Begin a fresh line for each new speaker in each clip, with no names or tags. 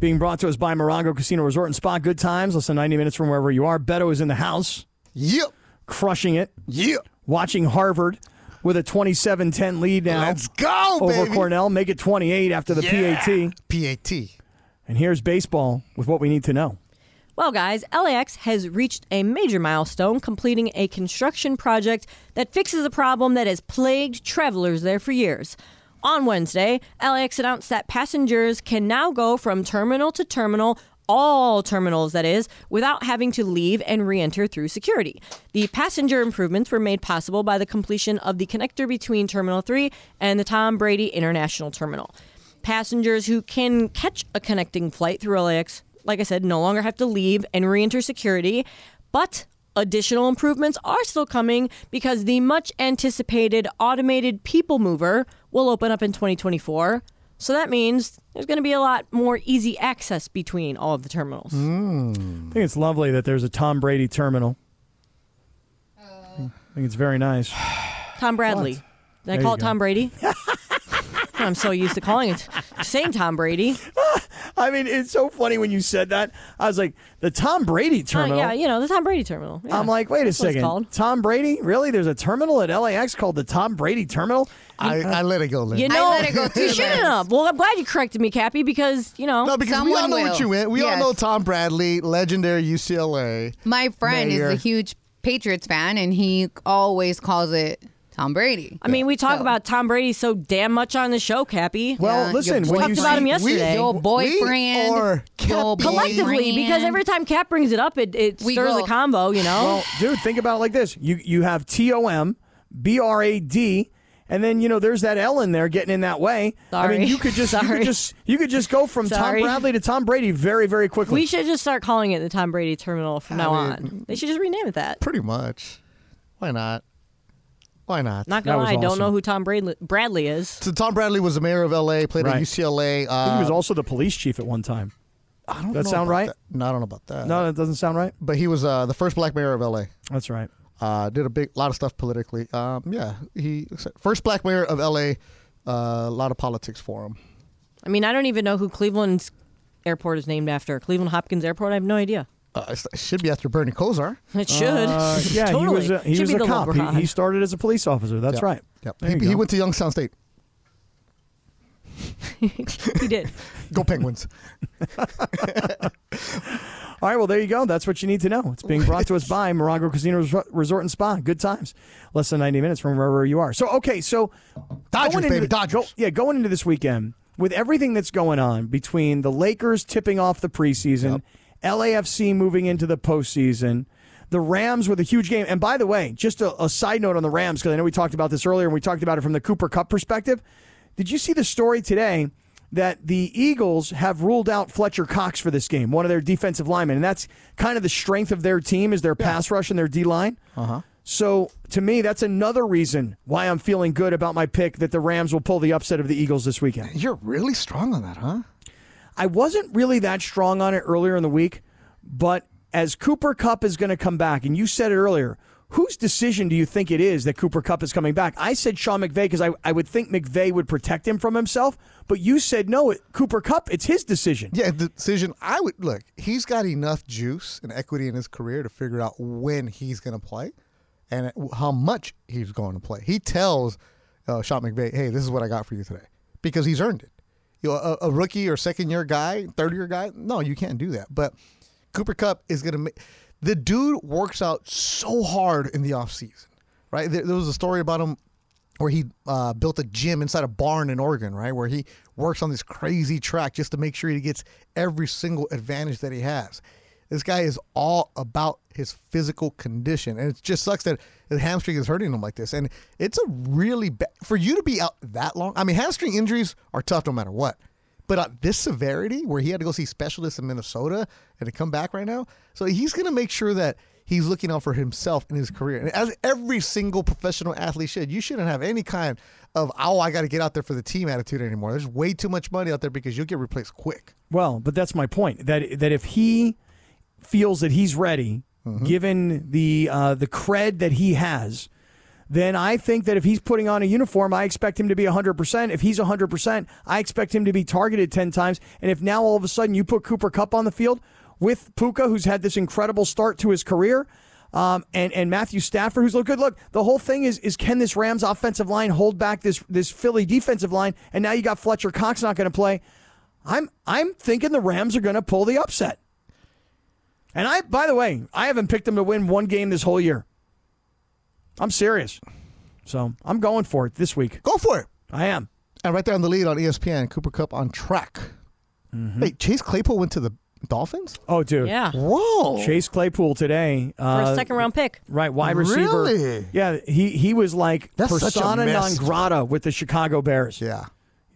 Being brought to us by Morongo Casino Resort and Spa. Good times, less than 90 minutes from wherever you are. Beto is in the house.
Yep.
Crushing it.
Yep.
Watching Harvard with a 27 10 lead now.
Let's go,
Over
baby.
Cornell. Make it 28 after the
Yeah.
PAT.
PAT.
And here's baseball with what we need to know.
Well, guys, LAX has reached a major milestone, completing a construction project that fixes a problem that has plagued travelers there for years. On Wednesday, LAX announced that passengers can now go from terminal to terminal, all terminals that is, without having to leave and re enter through security. The passenger improvements were made possible by the completion of the connector between Terminal 3 and the Tom Brady International Terminal. Passengers who can catch a connecting flight through LAX, like I said, no longer have to leave and re enter security, but additional improvements are still coming because the much anticipated automated people mover will open up in 2024. So that means there's going to be a lot more easy access between all of the terminals. Hmm.
I think it's lovely that there's a Tom Brady terminal. Oh. I think it's very nice.
Tom Bradley.
What?
Did I
There
call it
go.
Tom Brady? I'm so used to calling it saying Tom Brady.
I mean, it's so funny when you said that. I was like, the Tom Brady
Uh,
terminal.
yeah, you know, the Tom Brady terminal. Yeah.
I'm like, wait a
That's
second. Tom Brady? Really? There's a terminal at LAX called the Tom Brady Terminal?
I, I let it go, Lynn.
You know,
let it go too,
you shouldn't have. Well, I'm glad you corrected me, Cappy, because you know.
no, because we all
Someone
know what you meant. We all know Tom Bradley, legendary UCLA.
My friend
Mayor.
is a huge Patriots fan, and he always calls it Tom Brady.
I mean, we talk
So-
about Tom Brady so damn much on the show, Cappy.
Well,
Yeah,
listen,
your
when you
Talked about him
see-
yesterday.
Your
We
boyfriend,
or
your
Cappy.
collectively,
boyfriend.
because every time Cap brings it up, it, it
We
stirs
go-
a combo. You know.
Well, dude, think about it like this. You you have T O M, B R A D, and then you know there's that L in there getting in that way. I mean, you could just you
Sorry.
could just you could just go from Tom
Sorry.
Bradley to Tom Brady very very quickly.
we should just start calling it the Tom Brady Terminal from now
mean-
on. They should just rename it that.
Pretty much. Why not? Why not?
Not gonna
was
lie, I don't
awesome.
know who Tom Bradley, Bradley is.
So Tom Bradley was the mayor of LA, played
Right.
at UCLA. Uh,
I think he was also the police chief at one time.
I don't
that
know
sound
about
right?
that. No, I don't know about that.
No, that doesn't sound right.
but he was uh, the first black mayor of LA.
That's right.
Uh, did a big lot of stuff politically. Um, yeah, he first black mayor of LA. Uh, a lot of politics for him.
I mean, I don't even know who Cleveland's airport is named after. Cleveland Hopkins Airport. I have no idea.
Uh, it should be after Bernie Kosar.
It should.
Uh, yeah,
totally.
he was a, he
Should
was
be
a cop. He, he started as a police officer. That's
Yep.
right.
Yep. He, he went to Youngstown State.
he did.
Go Penguins.
All right, well, there you go. That's what you need to know. It's being brought to us by Morongo Casino Resort and Spa. Good times. Less than 90 minutes from wherever you are. So, okay, so.
Dodgers,
going into
baby, Dodgers.
go- yeah, going into this weekend, with everything that's going on between the Lakers tipping off the preseason, LAFC moving into the postseason, the Rams with a huge game. And by the way, just a, a side note on the Rams, because I know we talked about this earlier and we talked about it from the Cooper Kupp perspective. Did you see the story today that the Eagles have ruled out Fletcher Cox for this game, one of their defensive linemen, and that's kind of the strength of their team is their pass rush and their D line. Uh-huh. So to me, that's another reason why I'm feeling good about my pick that the Rams will pull the upset of the Eagles this weekend.
You're really strong on that, huh?
I wasn't really that strong on it earlier in the week, but as Cooper Kupp is going to come back, and you said it earlier, whose decision do you think it is that Cooper Kupp is coming back? I said Sean McVay because I, I would think McVay would protect him from himself, but you said no, it, Cooper Kupp, it's his decision.
Yeah, the decision. I would look. He's got enough juice and equity in his career to figure out when he's going to play and how much he's going to play. He tells uh, Sean McVay, "Hey, this is what I got for you today," because he's earned it. You know, a, a rookie or second year guy, third year guy, no, you can't do that. But Cooper Kupp is going to make the dude works out so hard in the offseason, right? There, there was a story about him where he uh, built a gym inside a barn in Oregon, right? Where he works on this crazy track just to make sure he gets every single advantage that he has. This guy is all about his physical condition, and it just sucks that his hamstring is hurting him like this. And it's a really bad for you to be out that long. I mean, hamstring injuries are tough no matter what, but at this severity, where he had to go see specialists in Minnesota and to come back right now, so he's going to make sure that he's looking out for himself in his career, and as every single professional athlete should. You shouldn't have any kind of oh, I got to get out there for the team attitude anymore. There's way too much money out there because you'll get replaced quick.
Well, but that's my point. That that if he feels that he's ready, given the uh, the cred that he has, then I think that if he's putting on a uniform, I expect him to be 100%. If he's 100%, I expect him to be targeted 10 times. And if now all of a sudden you put Cooper Kupp on the field with Puka, who's had this incredible start to his career, um, and and Matthew Stafford, who's looked good. Look, the whole thing is is can this Rams offensive line hold back this this Philly defensive line? And now you got Fletcher Cox not going to play. I'm I'm thinking the Rams are going to pull the upset. And I, by the way, I haven't picked them to win one game this whole year. I'm serious. So I'm going for it this week.
Go for it.
I am.
And right there on the lead on ESPN, Cooper Kupp on track. Wait, Chase Claypool went to the Dolphins?
Oh, dude.
Yeah.
Whoa.
Chase Claypool today.
For
Uh,
a second round pick.
Right, wide receiver.
Really?
Yeah, he he was like
That's
persona non grata with the Chicago Bears.
Yeah.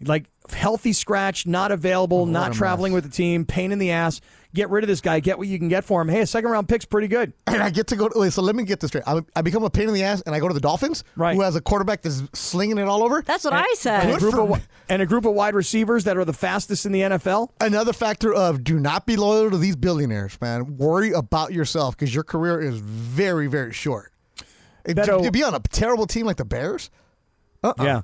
Like healthy scratch, not available, not traveling
mess.
with the team, pain in the ass. Get rid of this guy. Get what you can get for him. Hey, a second round pick's pretty good.
And I get to go. Wait, so let me get this straight. I, I become a pain in the ass, and I go to the Dolphins,
Right.
who has a quarterback that's slinging it all over.
That's what I
And a
said.
group of and a group of wide receivers that are the fastest in the NFL.
Another factor of do not be loyal to these billionaires, man. Worry about yourself because your career is very, very short. And
Beto-
to, to be on a terrible team like the Bears, Uh-uh.
Yeah.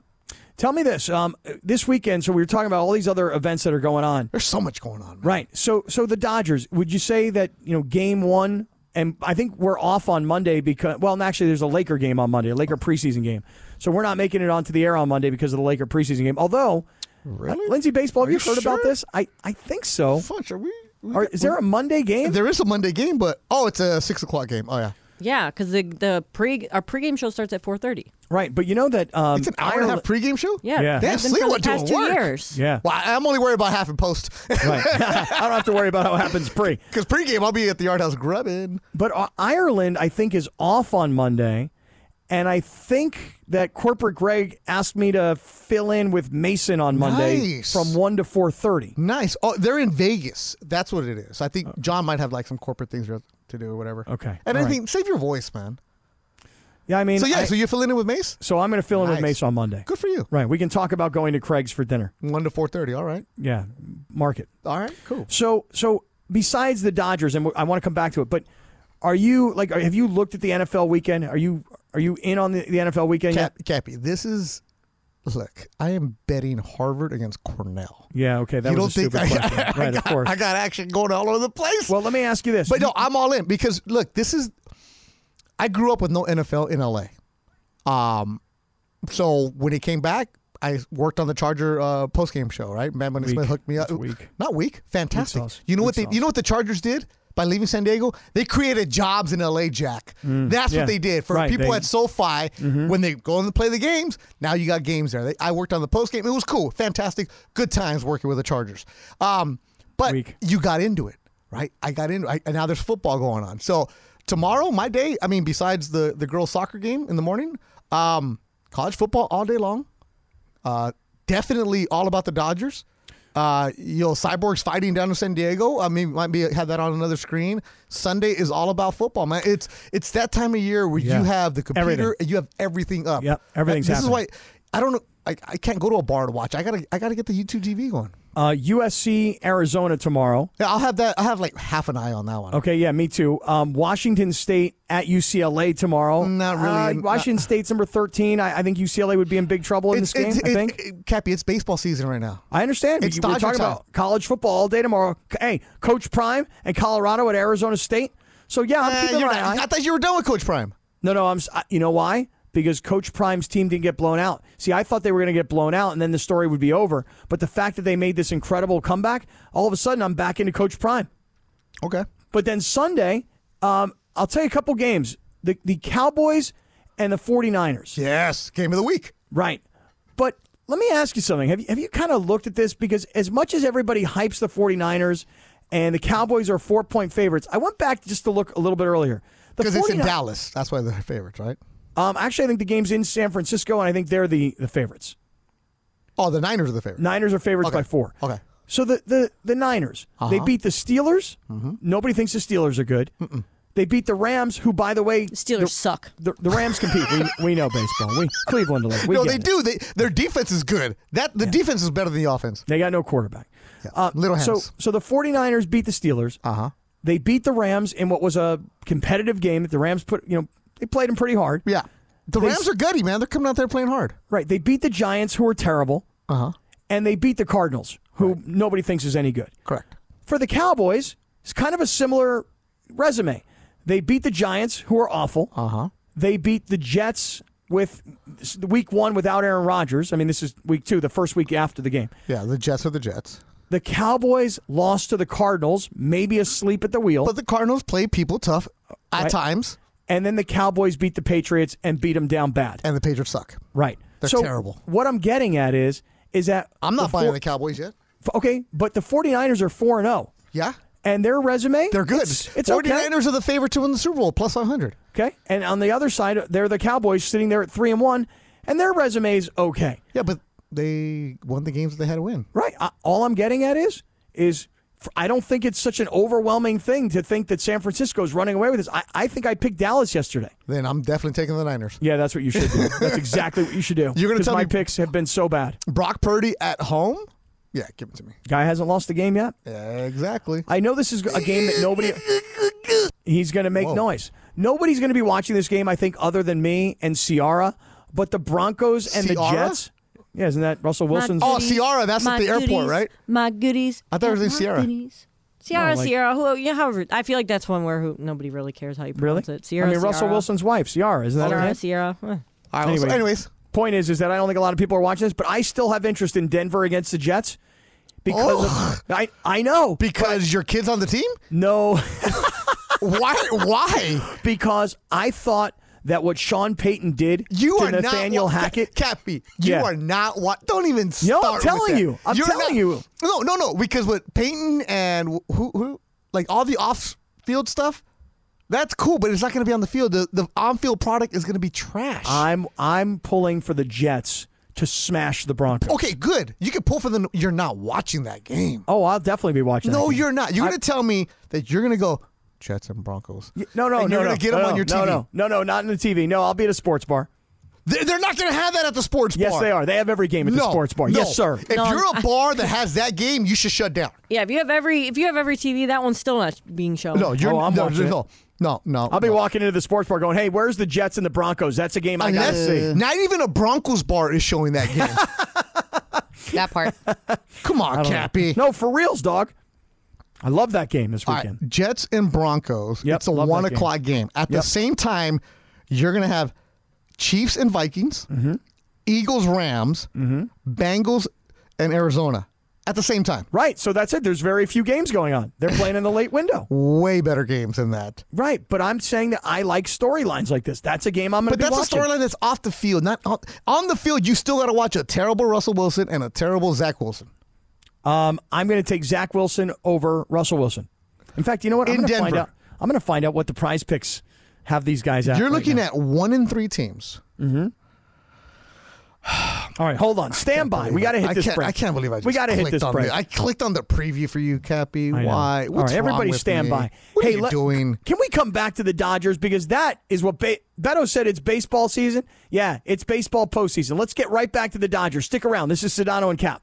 Tell me this. Um, this weekend, so we were talking about all these other events that are going on.
there's so much going on. Man.
Right. So so the Dodgers, would you say that, you know, game one and I think we're off on Monday because well, actually there's a Laker game on Monday, a Laker preseason game. So we're not making it onto the air on Monday because of the Laker preseason game. Although
Really?
Lindsay Baseball, have
Are
you,
you
heard about this? I, I think so.
Fudge, are we? we got-
is there a Monday game?
There is a Monday game, but oh, it's a six o'clock game. Oh yeah,
Yeah, because the the pre our pregame show starts at four thirty.
Right, but you know that um,
it's an hour and a half pregame show.
Yeah,
Yeah.
it's
Damn,
been for
Fleetwood
the past two
work.
years.
yeah,
Well, I- I'm only worried about half in post
right. I don't have to worry about what happens pre.
because pregame I'll be at the Yard House grubbing.
But uh, Ireland, I think, is off on Monday, and I think that corporate Greg asked me to fill in with Mason on Monday
Nice.
from one to four thirty.
Nice. Oh, they're in Vegas. That's what it is. I think John might have like some corporate things to do or whatever.
Okay.
And
All
I
right.
think save your voice, man.
Yeah, I mean,
So yeah,
I-
so you're filling in with Mace.
so I'm going to fill in with Mace on Monday.
Good for you.
Right, we can talk about going to Craig's for dinner.
One to four thirty. All right.
Yeah, market.
All right. Cool.
So, so besides the Dodgers, and I want to come back to it, but are you like, have you looked at the NFL weekend? Are you are you in on the, the NFL weekend yet?
Cap, Cappy, this is look. I am betting Harvard against Cornell.
Yeah, okay, that
you
was
don't
a
think
stupid
I,
question.
I
right,
got,
of course.
I got action going all over the place.
well, let me ask you this.
But no, I'm all in because look, this is. I grew up with no NFL in LA. Um, so when he came back, I worked on the Charger uh, post game show. Right, Money Smith hooked me up.
Weak.
Not weak, fantastic. You know
Weak
what they?
sauce.
You know what the Chargers did by leaving San Diego? They created jobs in LA, Jack. That's
Mm, yeah.
what they did for
Right,
people
they- Mm-hmm.
at SoFi when they go and play the games. Now you got games there. They, I worked on the post game. It was cool, fantastic, good times working with the Chargers. Um, but
Weak.
you got into it, right? I got into it, and now there's football going on. So tomorrow, my day. I mean, besides the the girls' soccer game in the morning, um, college football all day long. Uh, definitely all about the Dodgers. Uh, you know, Cyborgs fighting down in San Diego. I mean, might be have that on another screen. Sunday is all about football, man. It's it's that time of year where
Yeah.
you have the computer
Everything.
and you have everything up.
Yep, everything's
This
happening.
is why I don't know. I, I can't go to a bar to watch. I gotta I gotta get the YouTube TV going.
Uh, USC Arizona tomorrow.
Yeah, I'll have that. I have like half an eye on that one.
Okay, yeah, me too. Um, Washington State at UCLA tomorrow.
Not really.
Uh,
Not-
Washington State's number thirteen. I, I think UCLA would be in big trouble in this game. I think.
it- Cappy, it's baseball season right now.
I understand.
It's
We're talking
time.
about college football all day tomorrow. Hey, Coach Prime and Colorado at Arizona State. So yeah, I'm
Uh,
keeping my
not-
eye.
I thought you were done with Coach Prime.
No, no, I'm. You know why? Because Coach Prime's team didn't get blown out. See, I thought they were going to get blown out, and then the story would be over. But the fact that they made this incredible comeback, all of a sudden, I'm back into Coach Prime.
Okay.
But then Sunday, um, I'll tell you a couple games. The the Cowboys and the 49ers.
Yes, game of the week.
Right. But let me ask you something. Have you, have you kind of looked at this? Because as much as everybody hypes the 49ers and the Cowboys are four point favorites, I went back just to look a little bit earlier. The
Because it's in Dallas. That's why they're favorites, right?
Um, actually, I think the game's in San Francisco, and I think they're the, the favorites.
Oh, the Niners are the favorites.
Niners are favorites
Okay.
by four.
Okay.
So the the, the Niners, they beat the Steelers. Nobody thinks the Steelers are good. They beat the Rams, who, by the way,
Steelers
the,
suck.
The, the Rams compete. we, we know baseball. We Cleveland. We
no, they
it.
do. They, their defense is good. That the defense is better than the offense.
They got no quarterback. Uh,
Little
so
hands.
so the 49ers beat the Steelers.
Uh huh.
They beat the Rams in what was a competitive game that the Rams put, you know, they played them pretty hard.
Yeah. The
They
Rams are gutty, man. They're coming out there playing hard.
Right. They beat the Giants, who are terrible,
Uh huh.
and they beat the Cardinals, who nobody thinks is any good.
Correct.
For the Cowboys, it's kind of a similar resume. They beat the Giants, who are awful.
Uh huh.
They beat the Jets with the week one without Aaron Rodgers. I mean, this is week two, the first week after the game.
Yeah, the Jets are the Jets.
The Cowboys lost to the Cardinals, maybe asleep at the wheel.
But the Cardinals play people tough at
Right.
times,
and then the Cowboys beat the Patriots and beat them down bad.
and the Patriots suck.
Right.
They're
so
terrible.
What I'm getting at is is that
I'm not
the
buying
four-
the Cowboys yet.
Okay, but the 49ers are 4 and 0.
Yeah,
And their resume
they're good.
It's, it's
49ers
okay.
are the favorite to win the Super Bowl, plus 500.
Okay. And on the other side, they're the Cowboys sitting there at 3 and 1 and their resume is okay.
Yeah, but they won the games that they had to win.
Right. I, all I'm getting at is is I don't think it's such an overwhelming thing to think that San Francisco is running away with this. I, I think I picked Dallas yesterday.
Then I'm definitely taking the Niners.
Yeah, that's what you should do. that's exactly what you should do.
You're gonna
'Cause
tell
my
me-
picks have been so bad.
Brock Purdy at home? Yeah, give it to me.
Guy hasn't lost a game yet.
Yeah, Exactly.
I know this is a game that nobody. He's going to make
Whoa.
noise. Nobody's going to be watching this game, I think, other than me and Ciara. But the Broncos and the Jets. Yeah, isn't that Russell Wilson's?
Oh, Ciara, that's at
my
the airport,
goodies,
right?
My goodies.
I thought it was in
my
Sierra.
goodies. Sierra,
No, like-
Sierra. Who? You know, however, I feel like that's one where who, nobody really cares how you
really?
pronounce it. Sierra.
I mean, Russell
Sierra.
Wilson's wife, Ciara. Isn't that her
Sierra.
name?
Sierra. Eh.
All right, well, so
Anyway.
anyways,
Point is, is that I don't think a lot of people are watching this, but I still have interest in Denver against the Jets because of, I I know
because your kid's on the team?
no
Why? Why?
because I thought that what Sean Payton did
You
to
are
Nathaniel
not
Hackett.
Cappy. You
Yeah.
are not what. Don't even start.
No.
I'm
telling you. I'm
You're
telling
not-
you.
No, no, no. Because what Payton and who, who, like all the off-field stuff, that's cool, but it's not going to be on the field. The, the on-field product is going to be trash.
I'm I'm pulling for the Jets to smash the Broncos.
okay, good. You can pull for the. You're not watching that game.
Oh, I'll definitely be watching. that
No, you're not. You're
I-
going to tell me that you're going to go Jets and Broncos.
No, no,
and
no,
you're
no.
going to get
no,
them
no,
on your
no,
TV.
No, no, no, not in the TV. No, I'll be at a sports bar.
They're, they're not going to have that at the sports bar.
Yes,
bar.
they are. They have every game at
no,
the sports bar.
no.
Yes, sir.
If
No,
you're a
I-
bar that has that game, you should shut down.
Yeah, if you have every if you have every TV, that one's still not being shown.
No, you're
Oh, I'm
no,
watching it.
no, no, no.
I'll be
no.
walking into the sports bar going, "Hey, where's the Jets and the Broncos? That's a game I got to
that's-
see."
Not even a Broncos bar is showing that game.
That part.
Come on, Cappy.
No, for reals, dog. I love that game this weekend.
right, Jets and Broncos.
Yep,
it's a one o'clock game. At the same time, you're going to have Chiefs and Vikings,
Mm-hmm.
Eagles, Rams, Bengals, and Arizona at the same time.
Right. So that's it. There's very few games going on. They're playing in the late window.
Way better games than that.
Right. But I'm saying that I like storylines like this. That's a game I'm going to
But that's
watching.
a storyline that's off the field. Not on, on the field. You still got to watch a terrible Russell Wilson and a terrible Zach Wilson.
Um, I'm going to take Zach Wilson over Russell Wilson. In fact, you know what? I'm
In
going to find
Denver.
out. I'm going to find out what the PrizePicks have these guys at.
You're
right
looking
now.
at one in three teams.
All right, hold on. Stand by. We got to hit
I
this
can't,
break.
I can't believe I just
we got to hit this
on
break.
the- I clicked on the preview for you, Cappy. Why?
All right, everybody stand
me?
by.
What
hey,
are you
let-
doing?
Can we come back to the Dodgers because that is what Be- Beto said. It's baseball season. Yeah, it's baseball postseason. Let's get right back to the Dodgers. Stick around. This is Sedano and Cap.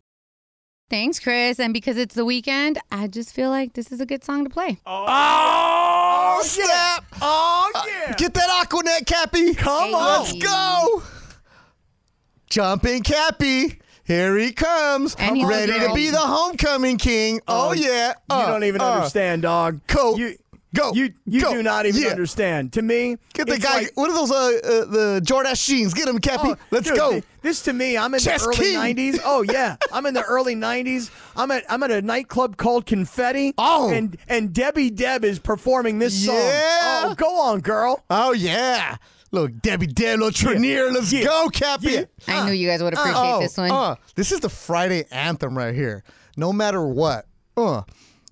Thanks, Chris. And because it's the weekend, I just feel like this is a good song to play.
Oh, snap!
Oh yeah.
Get that Aquanet, Cappy.
Come
Hey.
on.
Let's go. Jumping Cappy. Here he comes.
And
ready to be the homecoming king. Oh, yeah.
You
Uh,
don't even
uh.
understand, dog.
Go.
You,
Go.
You you
Go.
do not even
Yeah.
understand. To me,
Get the guy.
like-
what are those? Uh, uh, the Jordache jeans. Get him, Cappy.
Oh,
Let's
dude,
go.
th- This to me, I'm in
Chess
the early
king.
'90s. Oh yeah, I'm in the early '90s. I'm at I'm at a nightclub called Confetti.
Oh.
and and Debbie Deb is performing this song.
Yeah.
Oh, go on, girl.
Oh yeah. Look, Debbie Deb, little Trenier. Let's
Yeah.
go, Cappy.
Yeah.
I knew you guys would appreciate
Oh,
this one.
uh, this is the Friday anthem right here. No matter what. Uh,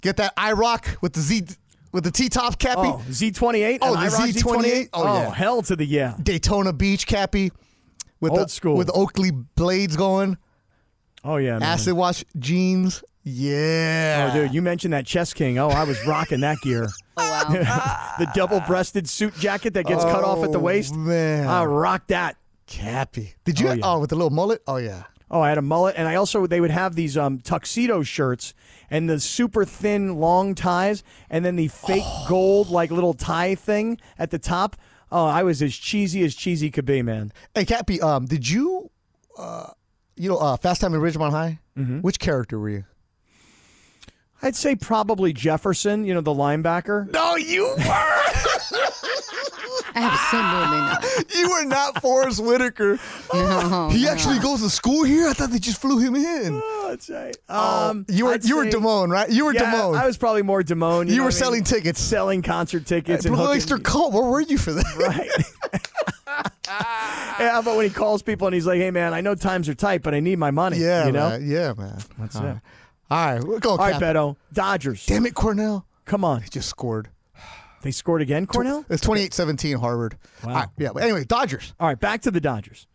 get that I rock with the Z with the T top Cappy.
Oh, Z28.
Oh, the
I rock
Z28? Oh, yeah.
hell to the yeah.
Daytona Beach Cappy. With
Old
the,
school.
With Oakley blades going.
Oh yeah, man.
Acid wash jeans. Yeah.
Oh, dude, you mentioned that Chess King. Oh, I was rocking that gear.
Oh, wow.
the double-breasted suit jacket that gets cut off at the
Oh,
waist.
man.
I rocked that.
Cappy. Did you?
Oh,
Oh, with the little mullet? Oh, yeah.
Oh, I had a mullet, and I also they would have these um, tuxedo shirts and the super thin long ties, and then the fake gold like little tie thing at the top. Oh, I was as cheesy as cheesy could be, man.
Hey, Cappy, um, did you, uh, you know, uh, Fast Time in Ridgemont High?
Mm-hmm.
Which character were you?
I'd say probably Jefferson, you know, the linebacker.
No, you were.
Absolutely not.
you were not Forest Whitaker.
No,
he
no.
actually goes to school here. I thought they just flew him in.
Oh, that's right.
Um,
Um,
you were
I'd
you were
say-
Damone, right? You were
Yeah,
Damone.
I was probably more Damone. You,
You
know
were
what I
selling
mean?
tickets.
selling concert tickets, and
Blue
hooking-
Oyster Cult. Where were you for that?
Right. yeah, but when he calls people and he's like, "Hey, man, I know times are tight, but I need my money."
Yeah,
you know.
man. Yeah, man. That's
it.
All right, we'll go.
All right,
Cap.
Beto. Dodgers.
Damn it, Cornell.
Come on.
He just scored.
They scored again, Cornell.
It's 28-17 Harvard.
Wow.
Yeah, but anyway, Dodgers.
All right, back to the Dodgers.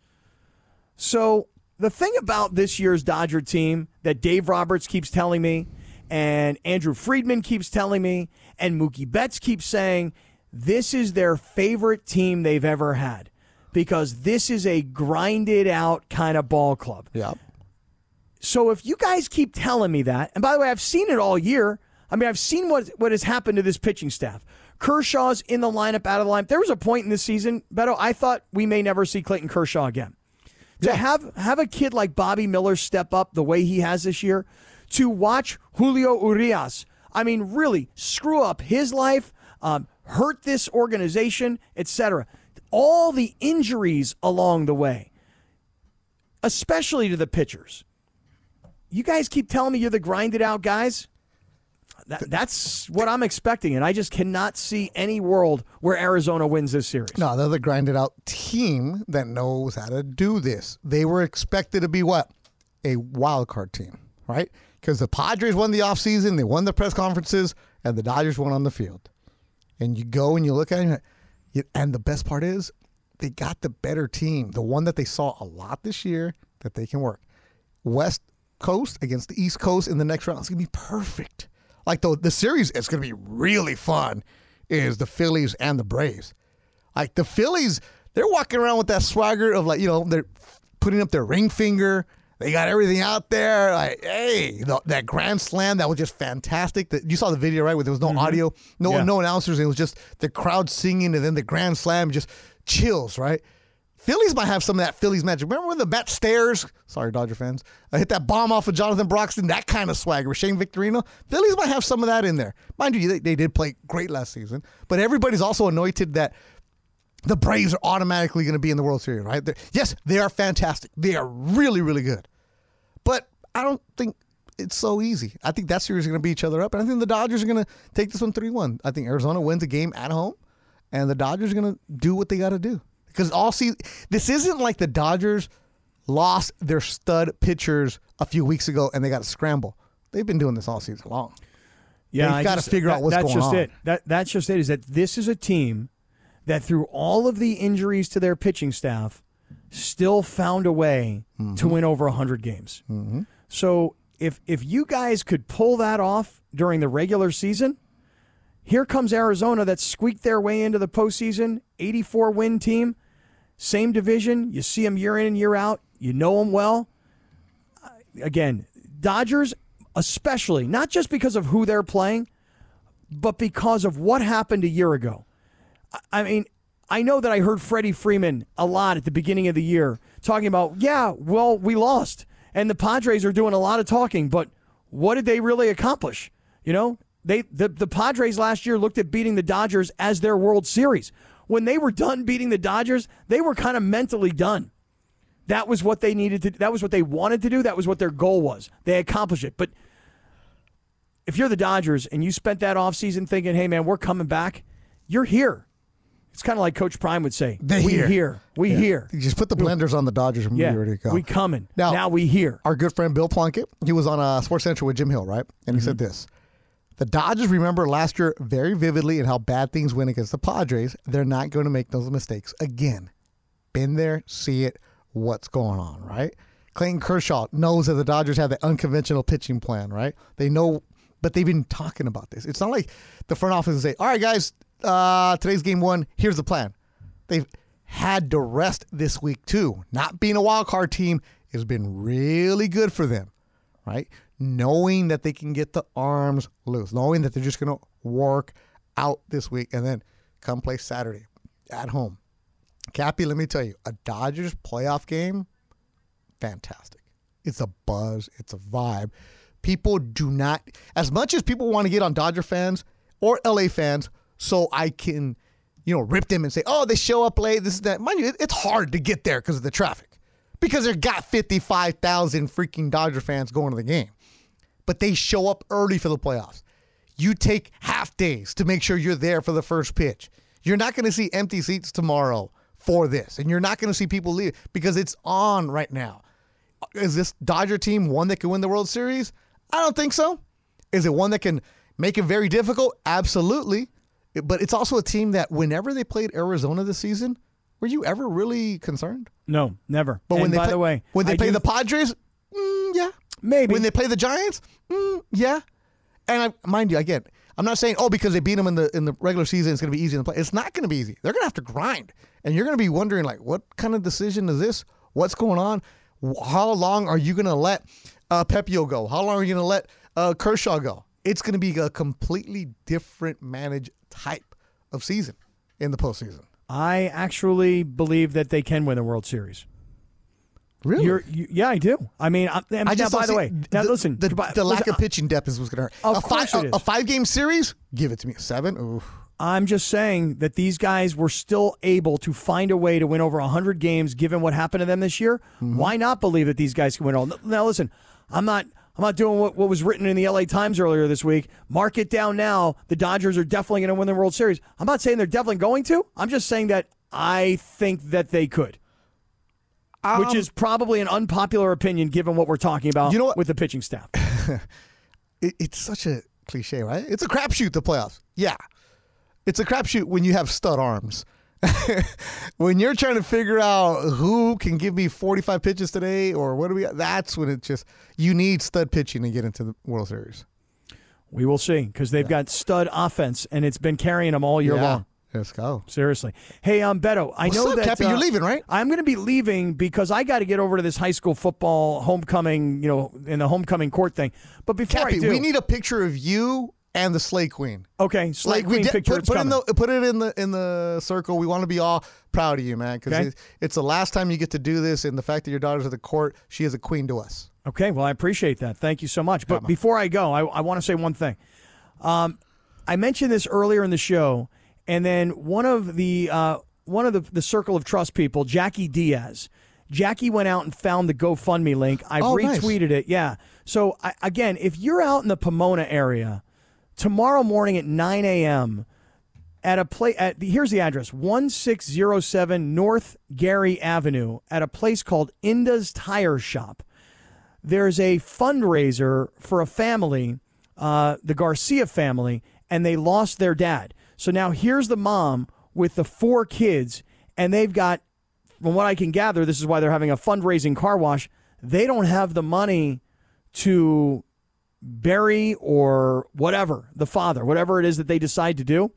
So the thing about this year's Dodger team that Dave Roberts keeps telling me, and Andrew Friedman keeps telling me, and Mookie Betts keeps saying, this is their favorite team they've ever had because this is a grinded out kind of ball club.
Yeah.
So if you guys keep telling me that, and by the way, I've seen it all year. I mean, I've seen what what has happened to this pitching staff. Kershaw's in the lineup, out of the lineup. There was a point in this season, Beto, I thought we may never see Clayton Kershaw again. To have have a kid like Bobby Miller step up the way he has this year, to watch Julio Urias, I mean, really screw up his life, um, hurt this organization, etc. All the injuries along the way, especially to the pitchers you guys keep telling me you're the grinded out guys. That, that's what I'm expecting, and I just cannot see any world where Arizona wins this series.
No, they're the grinded out team that knows how to do this. They were expected to be what? A wild card team, right? Because the Padres won the offseason, they won the press conferences, and the Dodgers won on the field. And you go and you look at it, and the best part is they got the better team, the one that they saw a lot this year that they can work. West Coast against the East Coast in the next round. It's gonna be perfect. Like the the series, is gonna be really fun. Is the Phillies and the Braves? Like the Phillies, they're walking around with that swagger of like you know they're putting up their ring finger. They got everything out there. Like, hey, the, that grand slam that was just fantastic. That you saw the video right where there was no mm-hmm. audio, no
Yeah.
no announcers. It was just the crowd singing, and then the grand slam just chills. Right. Phillies might have some of that Phillies magic. Remember when the Matt Stairs, sorry Dodger fans, I hit that bomb off of Jonathan Broxton, that kind of swagger. Shane Victorino, Phillies might have some of that in there. Mind you, they, they did play great last season, but everybody's also anointed that the Braves are automatically going to be in the World Series, right? They're, yes, they are fantastic. They are really, really good. But I don't think it's so easy. I think that series is going to beat each other up, and I think the Dodgers are going to take this one 3 1. I think Arizona wins a game at home, and the Dodgers are going to do what they got to do. Because all see, this isn't like the Dodgers lost their stud pitchers a few weeks ago and they got to scramble. They've been doing this all season long.
Yeah,
They've
I
gotta
just-
figure out
that-
what's
that's
going
just
on.
It. That that's just it. Is that this is a team that through all of the injuries to their pitching staff, still found a way
Mm-hmm.
to win over hundred games. So if if you guys could pull that off during the regular season, here comes Arizona that squeaked their way into the postseason, eighty four win team, same division. You see them year in and year out. You know them well again, Dodgers, especially, not just because of who they're playing, but because of what happened a year ago. I- mean, I know that I heard Freddie Freeman a lot at the beginning of the year talking about, yeah, well, we lost. And the Padres are doing a lot of talking, but what did they really accomplish? You know, they the, the Padres last year looked at beating the Dodgers as their World Series. When they were done beating the Dodgers, they were kind of mentally done. That was what they needed to that was what they wanted to do. That was what their goal was. They accomplished it. But if you're the Dodgers and you spent that offseason thinking, hey man, we're coming back, you're here. It's kind of like Coach Prime would say. We
here.
here. We here.
You just put the blenders on the Dodgers and
Yeah.
we're ready to go.
We coming.
Now-
Now, we here.
Our good friend Bill Plunkett, he was on uh, Sports Central with Jim Hill, right? And he said
Mm-hmm.
this The Dodgers remember last year very vividly and how bad things went against the Padres. They're not going to make those mistakes again. Been there, see it, what's going on, right? Clayton Kershaw knows that the Dodgers have the unconventional pitching plan, right? They know, but they've been talking about this. It's not like the front office say, all right, guys, uh, today's game one, here's the plan. They've had to rest this week too. Not being a wild card team has been really good for them, right? Knowing that they can get the arms loose, knowing that they're just going to work out this week and then come play Saturday at home. Cappy, let me tell you, a Dodgers playoff game, fantastic. It's a buzz, it's a vibe. People do not, as much as people want to get on Dodger fans or LA fans, so I can, you know, rip them and say, oh, they show up late, this is that. Mind you, it's hard to get there because of the traffic, because they've got 55,000 freaking Dodger fans going to the game. But they show up early for the playoffs. You take half days to make sure you're there for the first pitch. You're not going to see empty seats tomorrow for this, and you're not going to see people leave because it's on right now. Is this Dodger team one that can win the World Series? I don't think so. Is it one that can make it very difficult? Absolutely. But it's also a team that whenever they played Arizona this season, were you ever really concerned?
No, never.
But
and
when they
by
play,
the way,
when they
I
play
do-
the Padres, mm, yeah,
Maybe.
When they play the Giants, mm, yeah. And I, mind you, again, I'm not saying oh because they beat them in the in the regular season it's going to be easy to play. It's not going to be easy. They're going to have to grind, and you're going to be wondering like, what kind of decision is this? What's going on? How long are you going to let uh, Pepiot go? How long are you going to let uh, Kershaw go? It's going to be a completely different managed type of season in the postseason.
I actually believe that they can win the World Series.
Really?
You're, you, yeah, I do. I mean, I,
I just
now, by the way, now listen,
the, the lack
listen,
of pitching depth is what's going to hurt. A five, a, a, five game series, give it to me. A seven, Ooh.
I'm just saying that these guys were still able to find a way to win over 100 games given what happened to them this year.
Mm-hmm.
Why not believe that these guys can win all? Now listen, I'm not I'm not doing what, what was written in the LA Times earlier this week. Mark it down now. The Dodgers are definitely going to win the World Series. I'm not saying they're definitely going to. I'm just saying that I think that they could. Which
Um,
is probably an unpopular opinion given what we're talking about
You know what?
with the pitching staff.
it, it's such a cliche, right? It's a crapshoot, the playoffs. Yeah. It's a crapshoot when you have stud arms. when you're trying to figure out who can give me 45 pitches today or what do we that's when it just you need stud pitching to get into the World Series.
We will see because they've got stud offense and it's been carrying them all year
yeah.
long.
Let's go.
Seriously. Hey, um, Beto, I
What's
know
up,
that
Cappy?
uh,
You're leaving, right?
I'm going to be leaving because I got to get over to this high school football homecoming, you know, in the homecoming court thing. But before
Cappy,
I do,
we need a picture of you and the Slay Queen.
okay, Slay
Like we
Queen
did-
picture.
put, put in the put it in the in the circle. We want to be all proud of you, man, because
Okay.
it, it's the last time you get to do this, and the fact that your daughter's at the court, she is a queen to us.
Okay, well, I appreciate that. Thank you so much. But before I go, I, I want to say one thing. Um, I mentioned this earlier in the show, and then one of the uh, one of the, the circle of trust people, Jackie Diaz. Jackie went out and found the GoFundMe link. I've
Oh, nice.
retweeted it. Yeah. So I, again, if you're out in the Pomona area tomorrow morning at 9 a.m. at a place at the, here's the address 1607 North Gary Avenue at a place called Inda's Tire Shop there's a fundraiser for a family, uh, the Garcia family, and they lost their dad. So now here's the mom with the four kids, and they've got, from what I can gather, this is why they're having a fundraising car wash. They don't have the money to bury or whatever the father, whatever it is that they decide to do.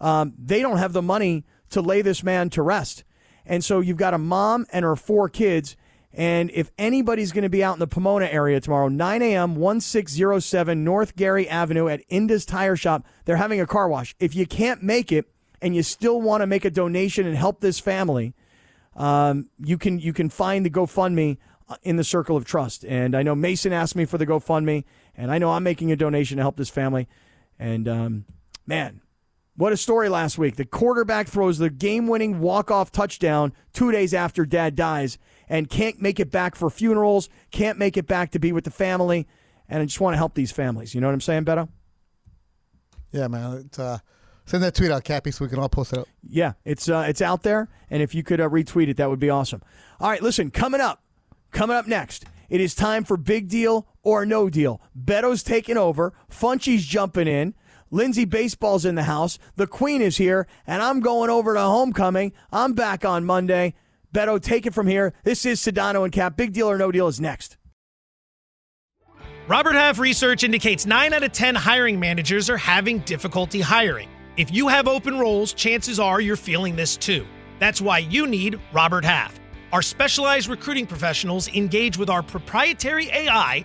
Um, they don't have the money to lay this man to rest. And so you've got a mom and her four kids. And if anybody's going to be out in the Pomona area tomorrow, 9 a.m., 1607 North Gary Avenue at Inda's Tire Shop, they're having a car wash. If you can't make it and you still want to make a donation and help this family, um, you can you can find the GoFundMe uh, in the Circle of Trust. And I know Mason asked me for the GoFundMe, and I know I'm making a donation to help this family. And um, man, what a story last week. The quarterback throws the game-winning walk-off touchdown two days after dad dies, and can't make it back for funerals, can't make it back to be with the family. And I just want to help these families. You know what I'm saying, Beto?
Yeah, man. It's, uh, send that tweet out, Cappy, so we can all post it up.
Yeah, it's uh, it's out there, and if you could uh, retweet it, that would be awesome. All right, listen, coming up, coming up next, it is time for big deal or no deal. Beto's taking over, Funchy's jumping in, Lindsay Baseball's in the house, the Queen is here, and I'm going over to homecoming. I'm back on Monday. Beto, take it from here. This is Sedano and Cap. Big deal or no deal is next.
Robert Half research indicates 9 out of 10 hiring managers are having difficulty hiring. If you have open roles, chances are you're feeling this too. That's why you need Robert Half. Our specialized recruiting professionals engage with our proprietary AI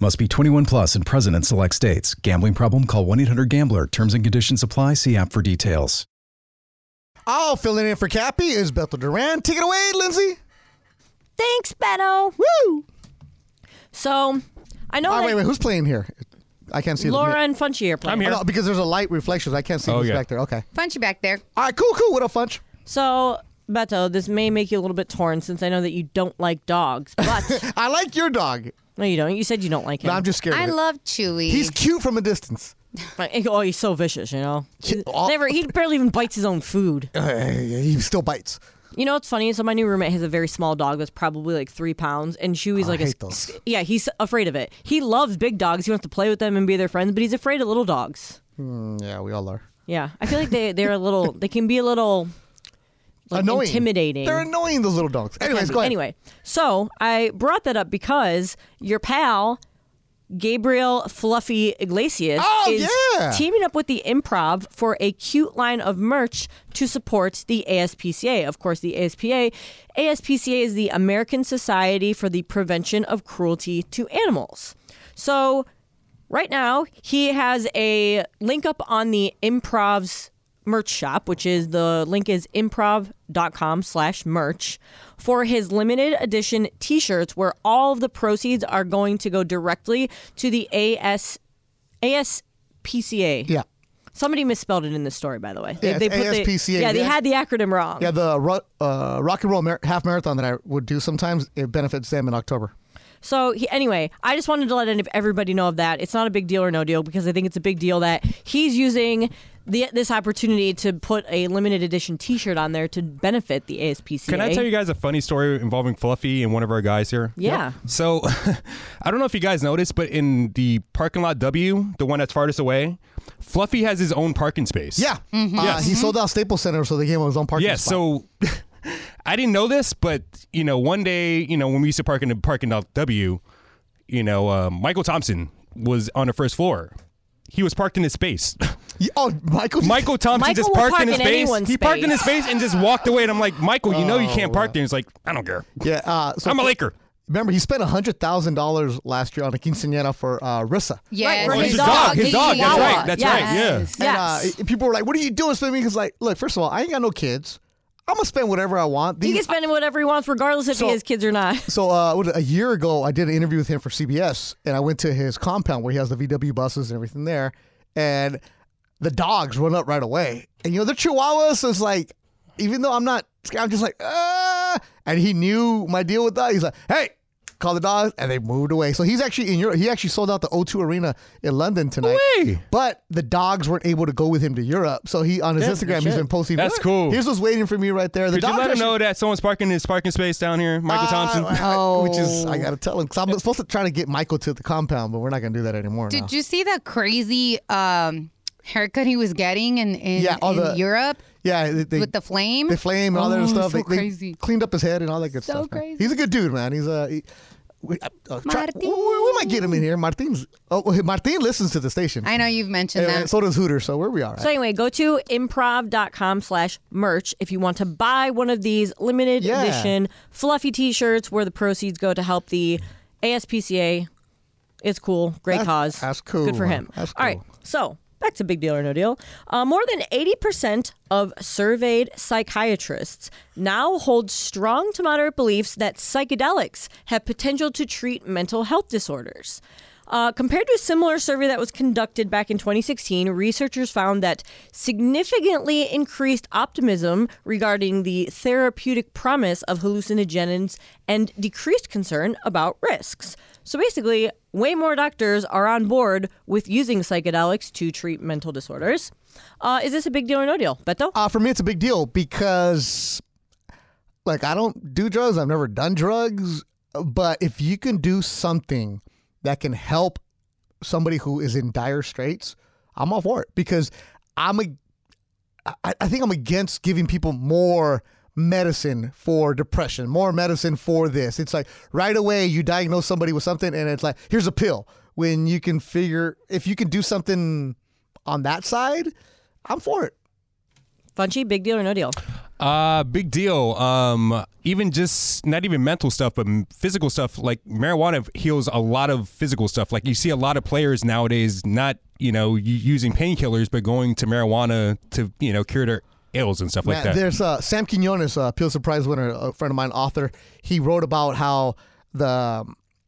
Must be 21 plus and present in select states. Gambling problem? Call 1 800 Gambler. Terms and conditions apply. See app for details.
Oh, filling in for Cappy is Beto Duran. Take it away, Lindsay.
Thanks, Beto.
Woo!
So, I know
Oh,
that
wait, wait. Who's playing here? I can't see.
Laura and Funchy are playing.
I'm here.
Oh, no, because there's a light reflection. I can't see
Oh,
who's
yeah.
back there. Okay.
Funchy back there.
All right, cool, cool. What up, Funch?
So, Beto, this may make you a little bit torn since I know that you don't like dogs, but
I like your dog.
no, you don't. You said you don't like him.
No, I'm just scared.
I
of it.
love Chewy.
He's cute from a distance.
But- oh, he's so vicious, you know.
Ki- all-
Never. He barely even bites his own food.
Uh, he still bites.
You know what's funny? So my new roommate has a very small dog that's probably like three pounds, and Chewy's
Oh, I
like a
hate those.
yeah. He's afraid of it. He loves big dogs. He wants to play with them and be their friends, but he's afraid of little dogs.
Mm, yeah, we all are.
Yeah, I feel like they they're a little. They can be a little like,
annoying.
intimidating.
They're annoying. Those little dogs. Anyways, go ahead.
Anyway, so I brought that up because your pal Gabriel Fluffy Iglesias
Oh,
is
yeah.
teaming up with the Improv for a cute line of merch to support the ASPCA. Of course, the ASPA ASPCA is the American Society for the Prevention of Cruelty to Animals. So right now he has a link up on the improv's merch shop which is the link is improv.com slash merch for his limited edition t-shirts where all of the proceeds are going to go directly to the as aspca
Yeah.
Somebody misspelled it in the story, by the way.
Yeah,
they put the-
ASPCA,
yeah, they had the acronym wrong.
Yeah, the uh, rock and roll mar- half marathon that I would do sometimes it benefits them in October.
So he, anyway, I just wanted to let everybody know of that. It's not a big deal or no deal because I think it's a big deal that he's using the, this opportunity to put a limited edition T-shirt on there to benefit the ASPCA.
Can I tell you guys a funny story involving Fluffy and one of our guys here?
Yeah.
So, I don't know if you guys noticed, but in the parking lot W, the one that's farthest away, Fluffy has his own parking space.
Yeah, uh,
Yes.
he sold out Staples Center, so they gave him his own parking
Yeah,
spot.
so I didn't know this, but you know, one day, you know, when we used to park in the parking lot W, you know, uh, Michael Thompson was on the first floor. He was parked in his space.
Yeah, oh, Michael.
Michael Thompson
Michael
just parked
park
in his
in
space.
anyone's
He parked in his
space.
space and just walked away. And I'm like, Michael, you know you
Oh,
can't park there. He's like, I don't care.
Yeah, uh, so
I'm a Laker.
Remember, he spent hundred thousand dollars last year on a quinceañera for uh, Rissa.
Yes,
for
Oh,
his
his
dog.
dog. His dog. That's right. That's
Yes.
right. Yeah.
Yes.
And uh, people were like, "What are you doing, spending?" Because like, "Look, first of all, I ain't got no kids. I'm gonna spend whatever I want."
he can spend whatever he wants, regardless if
So-
he has kids or not.
So uh, a year ago, I did an interview with him for CBS, and I went to his compound where he has the VW buses and everything there, and the dogs run up right away. And you know the Chihuahuas is like, even though I'm not, I'm just like, ah. And he knew my deal with that. He's like, hey. Call the dogs, and they moved away. So he's actually in Europe. He actually sold out the O2 Arena in London tonight.
way.
But the dogs weren't able to go with him to Europe. So he on his
Yeah,
Instagram, he's been posting.
That's
"Look,
cool.
Here's what's waiting for me right there. The
Could you let him
actually-
know that someone's parking his parking space down here, Michael Thompson?
uh, which is I gotta tell him because I'm supposed to try to get Michael to the compound, but we're not gonna do that anymore. now.
Did you see that crazy um, haircut he was getting in, in,
Yeah, all
in
the-
Europe
Yeah, they, they,
with the flame?
the flame and all that
Oh,
other stuff.
so
they, they cleaned up his head and all that good
So
stuff. man.
crazy.
He's a good dude, man. He's a. He, we, uh, uh, try, we, we might get him in here. Martin's. Oh, Martin listens to the station.
I know you've mentioned
And,
that.
so does Hooter. So where we are.
So anyway, go to improv.com slash merch if you want to buy one of these limited
Yeah.
edition fluffy t-shirts where the proceeds go to help the ASPCA. It's cool. Great
That's-
cause.
that's cool,
Good for him.
That's
All right. So back to big deal or no deal. Uh, more than 80% of surveyed psychiatrists now hold strong to moderate beliefs that psychedelics have potential to treat mental health disorders. Uh, compared to a similar survey that was conducted back in 2016, researchers found that significantly increased optimism regarding the therapeutic promise of hallucinogens and decreased concern about risks. So basically, way more doctors are on board with using psychedelics to treat mental disorders. Uh, is this a big deal or no deal, Beto?
Uh, for me, it's a big deal because, like, I don't do drugs. I've never done drugs. But if you can do something that can help somebody who is in dire straits, I'm all for it because I'm a. I, I think I'm against giving people more medicine for depression, more medicine for this. It's like right away you diagnose somebody with something and it's like, here's a pill. When you can figure, if you can do something on that side, I'm for it.
Funchy, big deal or no deal?
Uh, big deal. Um, even just not even mental stuff, but physical stuff. Like marijuana heals a lot of physical stuff. Like you see a lot of players nowadays not, you know, using painkillers, but going to marijuana to, you know, cure their ills and stuff like
Man,
that.
There's uh, Sam Quinones, uh, Pulitzer Prize winner, a friend of mine, author. He wrote about how the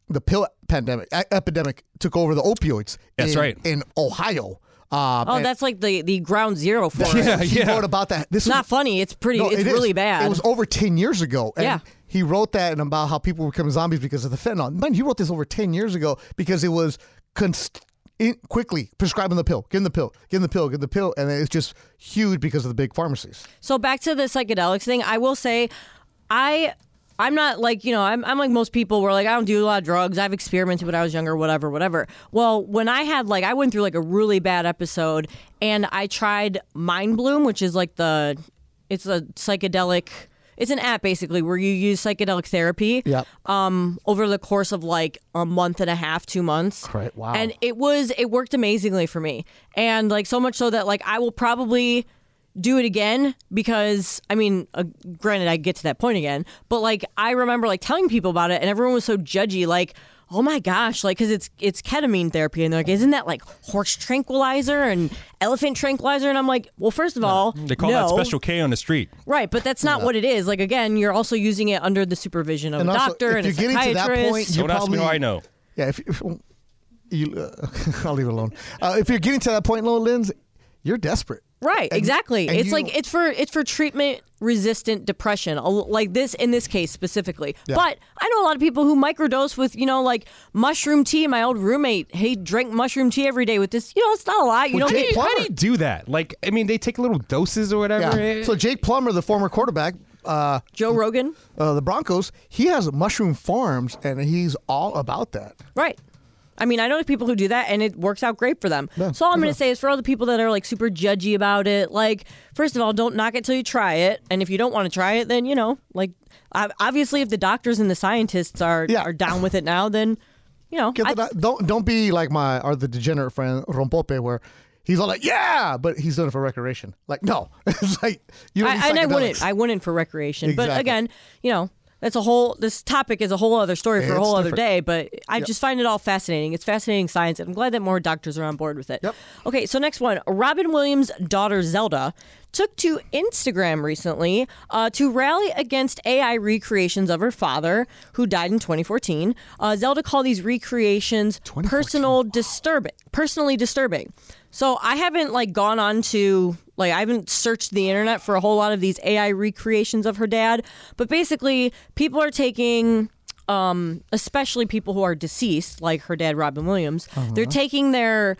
the pill pandemic e- epidemic took over the opioids.
That's
in,
right.
in Ohio. Um,
Oh,
and
that's like the, the ground zero for it.
Yeah,
he
yeah.
wrote about that. This
It's not
was,
funny. It's pretty.
No,
it's
it is.
really bad.
It was over 10 years ago. And
Yeah.
He wrote that and about how people were becoming zombies because of the fentanyl. Man, he wrote this over 10 years ago because it was const- in, quickly prescribing the pill, give the pill, give the pill, give the pill. And it's just huge because of the big pharmacies.
So back to the psychedelics thing, I will say, I I'm not like you know I'm I'm like most people where like I don't do a lot of drugs. I've experimented when I was younger, whatever, whatever. Well, when I had like I went through like a really bad episode, and I tried Mindbloom, which is like the it's a psychedelic. It's an app basically where you use psychedelic therapy.
Yep.
Um, over the course of like a month and a half, two months.
Right, wow.
And it was it worked amazingly for me, and like so much so that like I will probably do it again because I mean, uh, granted, I get to that point again, but like I remember like telling people about it, and everyone was so judgy, like. Oh my gosh! Like, cause it's it's ketamine therapy, and they're like, "Isn't that like horse tranquilizer and elephant tranquilizer?" And I'm like, "Well, first of all,
they call
no.
that special K on the street.
right? But that's not what it is. Like, again, you're also using it under the supervision of
And
a
also,
doctor
if
and a
you're getting to that
psychiatrist.
point, you
Don't ask me
probably
how I know.
Yeah, if, if you, uh, I'll leave it alone. Uh, if you're getting to that point, though, Linz, you're desperate.
Right,
And-
exactly.
and
it's
you-
like it's for it's for treatment resistant depression, like this in this case specifically.
Yeah.
But I know a lot of people who microdose with you know like mushroom tea. My old roommate, he drank mushroom tea every day with this. You know, it's not a lot. You
Well,
don't
Jake
get
How do you do that? Like, I mean, they take little doses or whatever.
Yeah. So Jake Plummer, the former quarterback, uh,
Joe Rogan.
uh, the Broncos, he has mushroom farms, and he's all about that.
Right. I mean, I know people who do that and it works out great for them.
Yeah,
so all I'm going to say is for all the people that are like super judgy about it, like, first of all, don't knock it till you try it. And if you don't want to try it, then, you know, like, obviously, if the doctors and the scientists are,
Yeah.
are down with it now, then, you know, I-
the, don't don't be like my or the degenerate friend Rompope, where he's all like, "Yeah," but he's doing it for recreation. Like, no, it's like you don't
I, and I wouldn't. I wouldn't for recreation. But again, you know, that's a whole. This topic is a whole other story for a
It's
whole other day. But I just find it all fascinating. It's fascinating science, and I'm glad that more doctors are on board with it.
Yep.
Okay, so next one, Robin Williams' daughter Zelda took to Instagram recently uh, to rally against AI recreations of her father, who died in 2014. Uh, Zelda called these recreations personal disturbing, personally disturbing. So I haven't like gone on to like I haven't searched the internet for a whole lot of these AI recreations of her dad, but basically people are taking um especially people who are deceased like her dad Robin Williams, they're taking their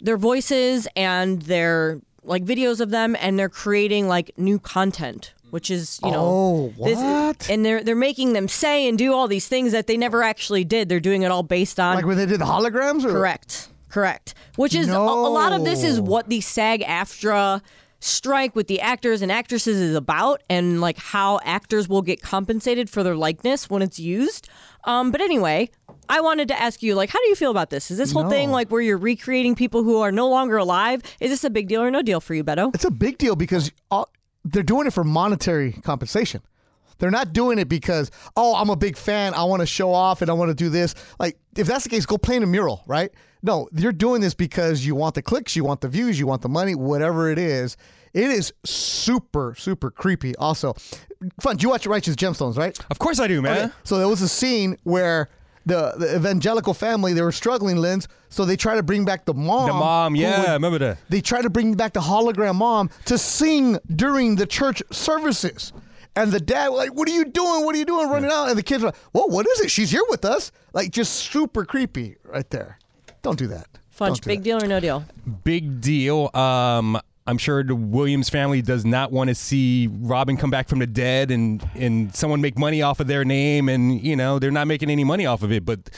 their voices and their like videos of them and they're creating like new content which is you know
Oh,
this-
what?
and they're they're making them say and do all these things that they never actually did they're doing it all based on
like when they did the holograms. Or?
Correct. Correct. Which is a, a lot of this is what the SAG AFTRA strike with the actors and actresses is about and like how actors will get compensated for their likeness when it's used. Um, but anyway, I wanted to ask you like how do you feel about this? Is this whole thing like where you're recreating people who are no longer alive? Is this a big deal or no deal for you, Beto?
It's a big deal because all, they're doing it for monetary compensation. They're not doing it because, oh, I'm a big fan. I want to show off and I want to do this. Like, if that's the case, go paint a mural, right? No, you're doing this because you want the clicks, you want the views, you want the money, whatever it is. It is super, super creepy. Also, fun. Did you watch Righteous Gemstones, right?
Of course I do, man.
Okay, So there was a scene where the, the evangelical family they were struggling, Lens. So they try to bring back the mom.
The mom, yeah,
would-
remember that.
they try to bring back the hologram mom to sing during the church services. And the dad, like, what are you doing? What are you doing running out? And the kids are like, well, what is it? She's here with us. Like, just super creepy right there. Don't do that.
Fudge,
Don't do
big
that.
deal or no deal?
Big deal. Um, I'm sure the Williams family does not want to see Robin come back from the dead and and someone make money off of their name, and you know they're not making any money off of it. But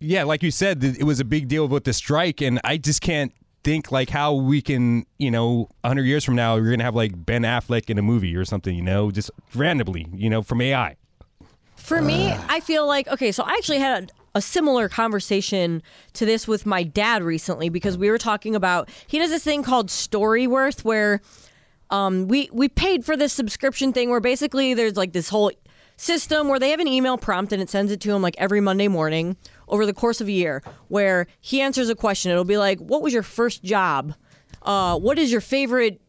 yeah, like you said, it was a big deal with the strike, and I just can't think like how we can, you know, 100 years from now, you're gonna have like Ben Affleck in a movie or something, you know, just randomly, you know, from AI.
For me, I feel like okay. So I actually had a, a similar conversation to this with my dad recently because we were talking about he does this thing called Storyworth where um, we we paid for this subscription thing where basically there's like this whole system where they have an email prompt and it sends it to him like every Monday morning over the course of a year where he answers a question. It'll be like, "What was your first job? Uh, what is your favorite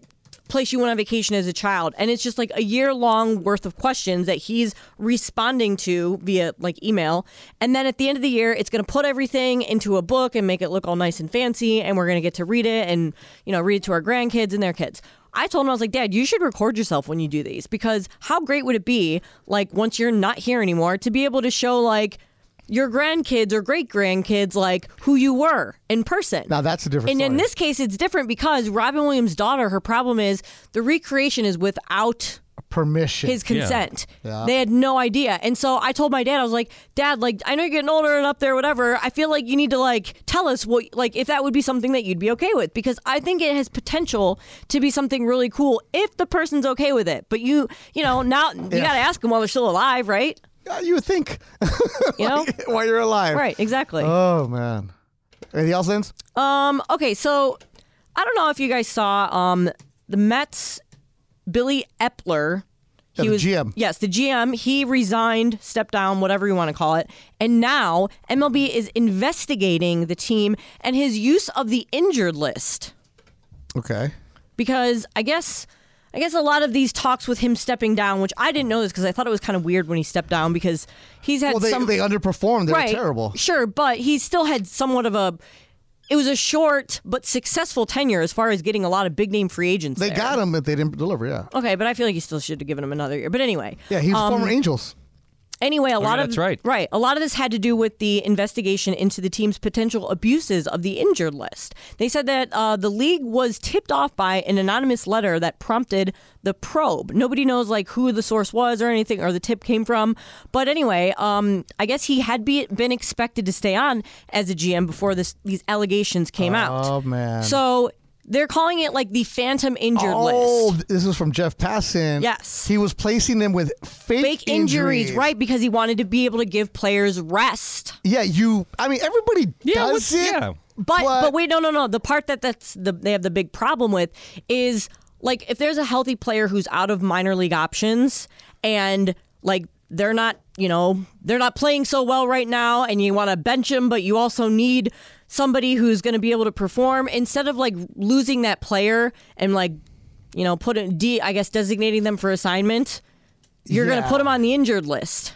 place you went on vacation as a child and it's just like a year long worth of questions that he's responding to via like email and then at the end of the year it's going to put everything into a book and make it look all nice and fancy and we're going to get to read it and you know read it to our grandkids and their kids I told him I was like, Dad, you should record yourself when you do these because how great would it be, like once you're not here anymore, to be able to show like your grandkids or great grandkids like who you were in person.
Now, that's a different
And in this case, it's different because Robin Williams' daughter, her problem is the recreation is without
Permission.
his consent.
Yeah.
They had no idea. And so I told my dad, I was like, Dad, like, I know you're getting older and up there, whatever. I feel like you need to, like, tell us what, like, if that would be something that you'd be okay with because I think it has potential to be something really cool if the person's okay with it. But you, you know, now you
Yeah.
got to ask them while they're still alive, right?
Yeah, you would think
You know?
while you're alive.
right, exactly.
Oh, man. Anything else, Lens?
Um. Okay. So, I don't know if you guys saw um the Mets, Billy Eppler.
Yeah,
He
the
was
GM.
Yes, the GM. He resigned, stepped down, whatever you want to call it, and now MLB is investigating the team and his use of the injured list
Okay.
because I guess. I guess a lot of these talks with him stepping down, which I didn't know this because I thought it was kind of weird when he stepped down because he's had
Well, they,
some
they underperformed. They're
right.
terrible.
Sure, but he still had somewhat of a it was a short but successful tenure as far as getting a lot of big name free agents.
They
there.
got him, but they didn't deliver. Yeah.
Okay, but I feel like you still should have given him another year. But anyway,
Yeah, he's
um,
former Angels.
Anyway, a
Oh,
lot
yeah,
of
right.
right. A lot of this had to do with the investigation into the team's potential abuses of the injured list. They said that uh, the league was tipped off by an anonymous letter that prompted the probe. Nobody knows like who the source was or anything, or the tip came from. But anyway, um, I guess he had be, been expected to stay on as a GM before this these allegations came out.
Oh man.
So they're calling it like the phantom injured
oh,
list.
this is from Jeff Passan.
Yes.
He was placing them with fake,
Fake injuries, right? Because he wanted to be able to give players rest.
Yeah, you. I mean, everybody
Yeah,
does it.
yeah.
But, but wait, no, no, no. The part that that's the they have the big problem with is like if there's a healthy player who's out of minor league options and like they're not, you know, they're not playing so well right now, and you want to bench him, but you also need somebody who's going to be able to perform instead of like losing that player and like, you know, put it de I guess designating them for assignment. You're going to put them on the injured list.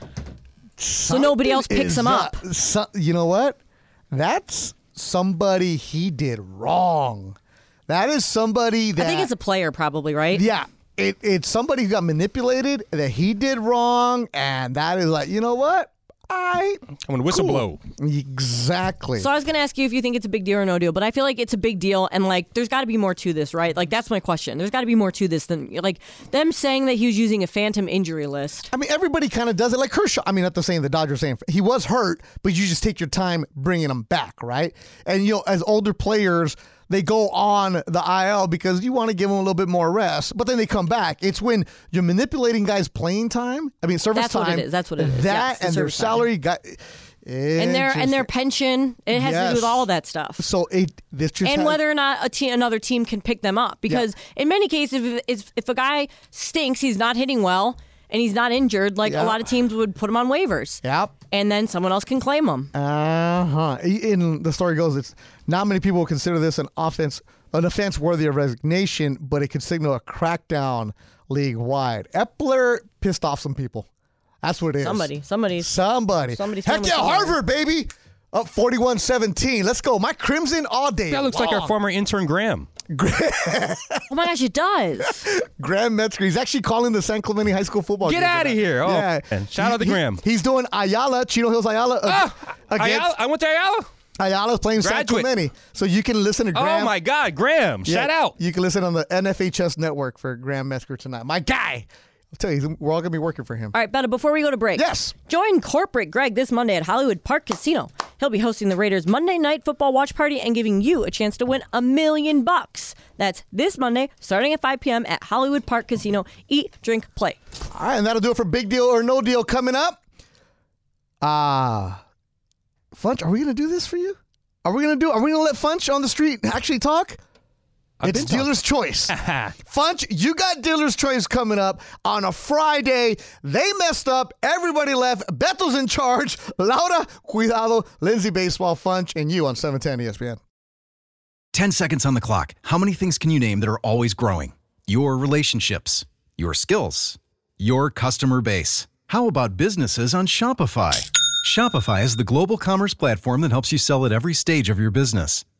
So nobody else picks him up.
so- you know what? That's somebody he did wrong. That is somebody that
I think it's a player, probably, right?
yeah. It, it's somebody who got manipulated that he did wrong, and that is like, you know what? I
I'm gonna whistle blow.
exactly.
So I was going to ask you if you think it's a big deal or no deal, but I feel like it's a big deal, and like there's got to be more to this, right? Like that's my question. There's got to be more to this than like them saying that he was using a phantom injury list.
I mean, everybody kind of does it. Like Kershaw. I mean, not the same. The Dodgers saying he was hurt, but you just take your time bringing him back, right? And you know, as older players, they go on the IL because you want to give them a little bit more rest, but then they come back. It's when you're manipulating guys' playing time. I mean, service
That's
time.
what it is. That's what it is.
That
Yes, the
and their
service time.
salary got.
And their and their pension, it has to do with all of that stuff.
So it this just
and
has-
whether or not a te- another team can pick them up, because in many cases, if, if a guy stinks, he's not hitting well, and he's not injured, like
Yeah.
a lot of teams would put him on waivers.
Yep.
And then someone else can claim them.
Uh huh. In the story goes, it's not many people consider this an offense, an offense worthy of resignation, but it could signal a crackdown league wide. Eppler pissed off some people. That's what it is.
Somebody, somebody's
Somebody.
Somebody's
Heck yeah. Harvard, baby. Up 41 17. Let's go. My Crimson all day.
That looks like our former intern Graham.
Oh my gosh, it does.
Graham Metzger. He's actually calling the San Clemente High School football
Get
game
outta
tonight.
here. Oh,
yeah.
man. Shout out to
He-
Graham.
He's doing Ayala, Chino Hills Ayala. uh,
Ah,
against,
Ayala, I went to Ayala.
Ayala's playing San
Graduate.
Clemente. So you can listen to Graham.
Oh my God, Graham!
Yeah,
Shout out.
You can listen on the NFHS network for Graham Metzger tonight. My guy. I'll tell you, we're all going to be working for him.
All right, Betta, before we go to break.
Yes.
Join corporate Greg this Monday at Hollywood Park Casino. He'll be hosting the Raiders Monday night football watch party and giving you a chance to win a million bucks. That's this Monday, starting at 5 p.m. at Hollywood Park Casino. Eat, drink, play.
All right, and that'll do it for Big Deal or No Deal coming up. Ah, Funch, are we going to do this for you? Are we going to do? Are we going to let Funch on the street actually talk?
I've
it's
talking.
dealer's choice. Funch, you got dealer's choice coming up on a Friday. They messed up. Everybody left. Beto's in charge. Laura, cuidado. Lindsay Baseball, Funch, and you on 710 ESPN.
10 seconds on the clock. How many things can you name that are always growing? Your relationships, your skills, your customer base. How about businesses on Shopify? Shopify is the global commerce platform that helps you sell at every stage of your business.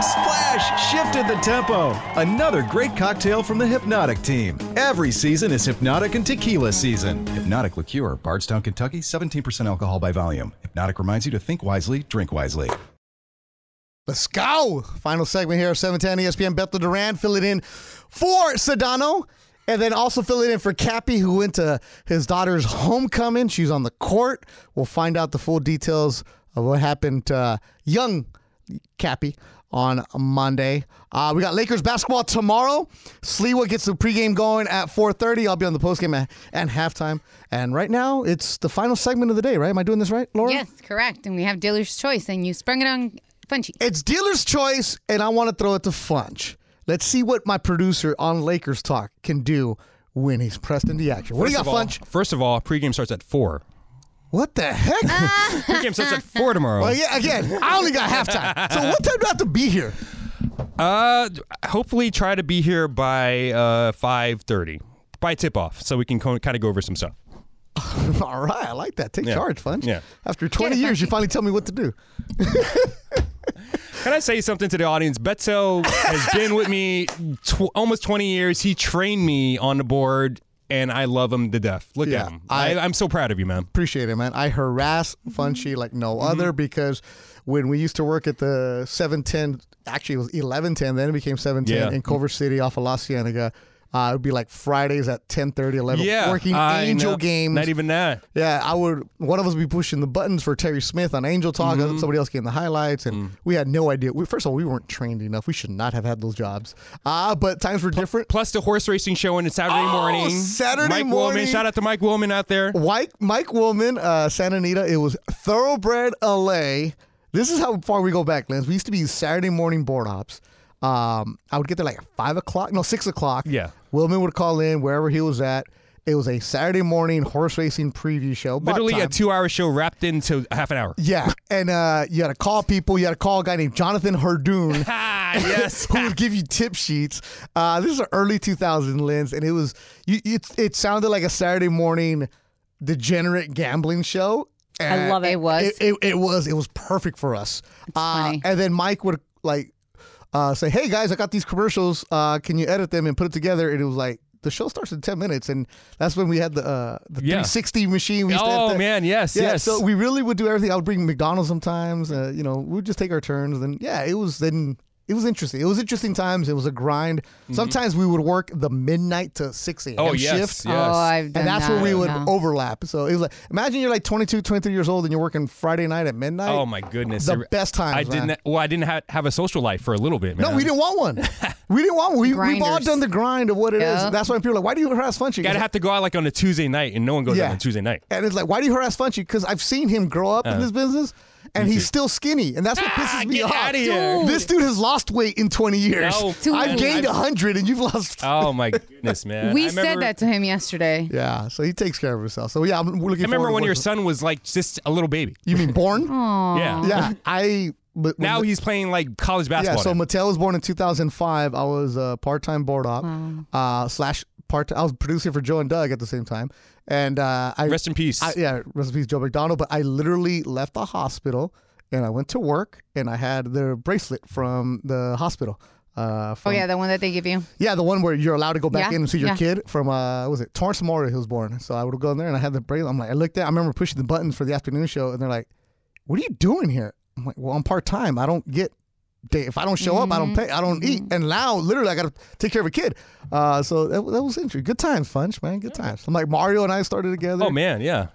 Splash shifted the tempo. Another great cocktail from the Hpnotiq team. Every season is Hpnotiq and Tequila season. Hpnotiq Liqueur, Bardstown, Kentucky, 17% alcohol by volume. Hpnotiq reminds you to think wisely, drink wisely.
Let's go. Final segment here, 710 ESPN. Beto Duran fill it in for Sedano. And then also fill it in for Kappy, who went to his daughter's homecoming. She's on the court. We'll find out the full details of what happened to uh, young Kappy on Monday. Uh, we got Lakers basketball tomorrow. Sliwa gets the pregame going at 4:30. I'll be on the postgame at, and halftime. And right now, it's the final segment of the day. Right? Am I doing this right, Laura?
Yes, correct. And we have dealer's choice, and you sprung it on Funchy.
It's dealer's choice, and I want to throw it to Funch. Let's see what my producer on Lakers Talk can do when he's pressed into action. What do you got,
all-
Funch?
First of all, pregame starts at four.
What the heck?
Pregame starts at four tomorrow.
well, yeah, again, I only got halftime. So what time do I have to be here?
Uh, hopefully try to be here by uh five thirty, by tip off, so we can kind of go over some stuff.
All right, I like that. Take
Yeah.
charge, Funch.
Yeah.
After 20 years, you finally tell me what to do.
Can I say something to the audience? Beto has been with me tw- almost 20 years. He trained me on the board, and I love him to death. Look
Yeah,
at him. I,
I-
I'm so proud of you, man.
Appreciate it, man. I harass Funchy like no
Mm-hmm.
other because when we used to work at the 710, actually it was 1110, then it became 710
Yeah.
in Culver City off of La Cienega. Uh, it would be like Fridays at 10 11,
Yeah,
working
I
Angel
know.
games.
Not even that.
Yeah, I would. One of us would be pushing the buttons for Terry Smith on Angel Talk.
Mm-hmm.
Somebody else getting the highlights,
Mm.
and we had no idea. We, first of all, we weren't trained enough. We should not have had those jobs. Ah, but times were different.
Plus the horse racing show on Saturday
Oh,
morning.
Saturday
Mike
morning.
Willman. Shout out to Mike Willman out there.
Mike Mike Willman, uh, Santa Anita. It was Thoroughbred LA. This is how far we go back, Lance. We used to be Saturday morning board ops. Um, I would get there like five o'clock, no six o'clock.
Yeah.
Willman would call in wherever he was at. It was a Saturday morning horse racing preview show. about
Literally a two-hour show wrapped into half an hour.
Yeah, and uh, you had to call people. You had to call a guy named Jonathan Hardoon.
Ah, yes.
who would give you tip sheets. Uh, this is an early 2000 lens, and it was you, it, it sounded like a Saturday morning degenerate gambling show.
I love it.
It was.
It, it, it was it was perfect for us. Uh,
funny.
and then Mike would like uh, say, "Hey guys, I got these commercials. Uh, can you edit them and put it together?" And it was like. The show starts in ten minutes, and that's when we had the uh, the
Yeah.
360 machine. We
Oh man, yes,
yeah,
yes.
so we really would do everything. I would bring McDonald's sometimes. Uh, you know, we would just take our turns. And yeah, it was then. It was interesting. It was interesting times. It was a grind. Sometimes we would work the midnight to six a.m.
Mm-hmm. Oh, yes,
shift.
yes.
Oh, I've done
And that's
that.
where we would
yeah.
overlap. So it was like, imagine you're like 22, 23 years old and you're working Friday night at midnight.
Oh my goodness.
The best times,
I didn't. Well, I didn't ha- have a social life for a little bit, man.
No, we didn't want one. we didn't want one. We, we've all done the grind of what it is.
Yeah.
That's why people are like, why do you harass Funchy?
You gotta have to go out like on a Tuesday night, and no one goes out on a Tuesday night.
And it's like, why do you harass Funchy? Because I've seen him grow up in this business, and he's still skinny, and that's what
Uh-huh. Ah,
pisses me off.
outta here.
This dude has lost weight in 20 years.
No.
I've gained
I've-
100, and you've lost.
Oh my goodness, man!
We
I
said that to him yesterday.
yeah, so he takes care of himself. So yeah, I'm looking.
I remember
forward to
when your
working-
son was like just a little baby.
You mean born?
Yeah.
Yeah, I. But when
Now
the-
he's playing like college basketball.
Yeah,
basketball.
so
now.
Mattel was born in 2005. I was a part-time board op uh, slash part. I was producing for Joe and Doug at the same time, and uh, I
Rest in peace.
I, yeah, rest in peace, Joe McDonnell. But I literally left the hospital and I went to work, and I had the bracelet from the hospital. Uh,
Oh yeah, the one that they give you.
yeah, the one where you're allowed to go back
Yeah,
in and see your
yeah.
kid from uh, what was it Torrance Memorial? He was born, so I would go in there and I had the bracelet. I'm like, I looked at, I remember pushing the buttons for the afternoon show, and they're like, "What are you doing here?" I'm like, "Well, I'm part time. I don't get." Day. If I don't show up, I don't pay. I don't eat. And now, literally, I got to take care of a kid. Uh, so that, that was interesting. Good times, Funch, man. Good times. I'm like Mario and I started together.
oh man, yeah.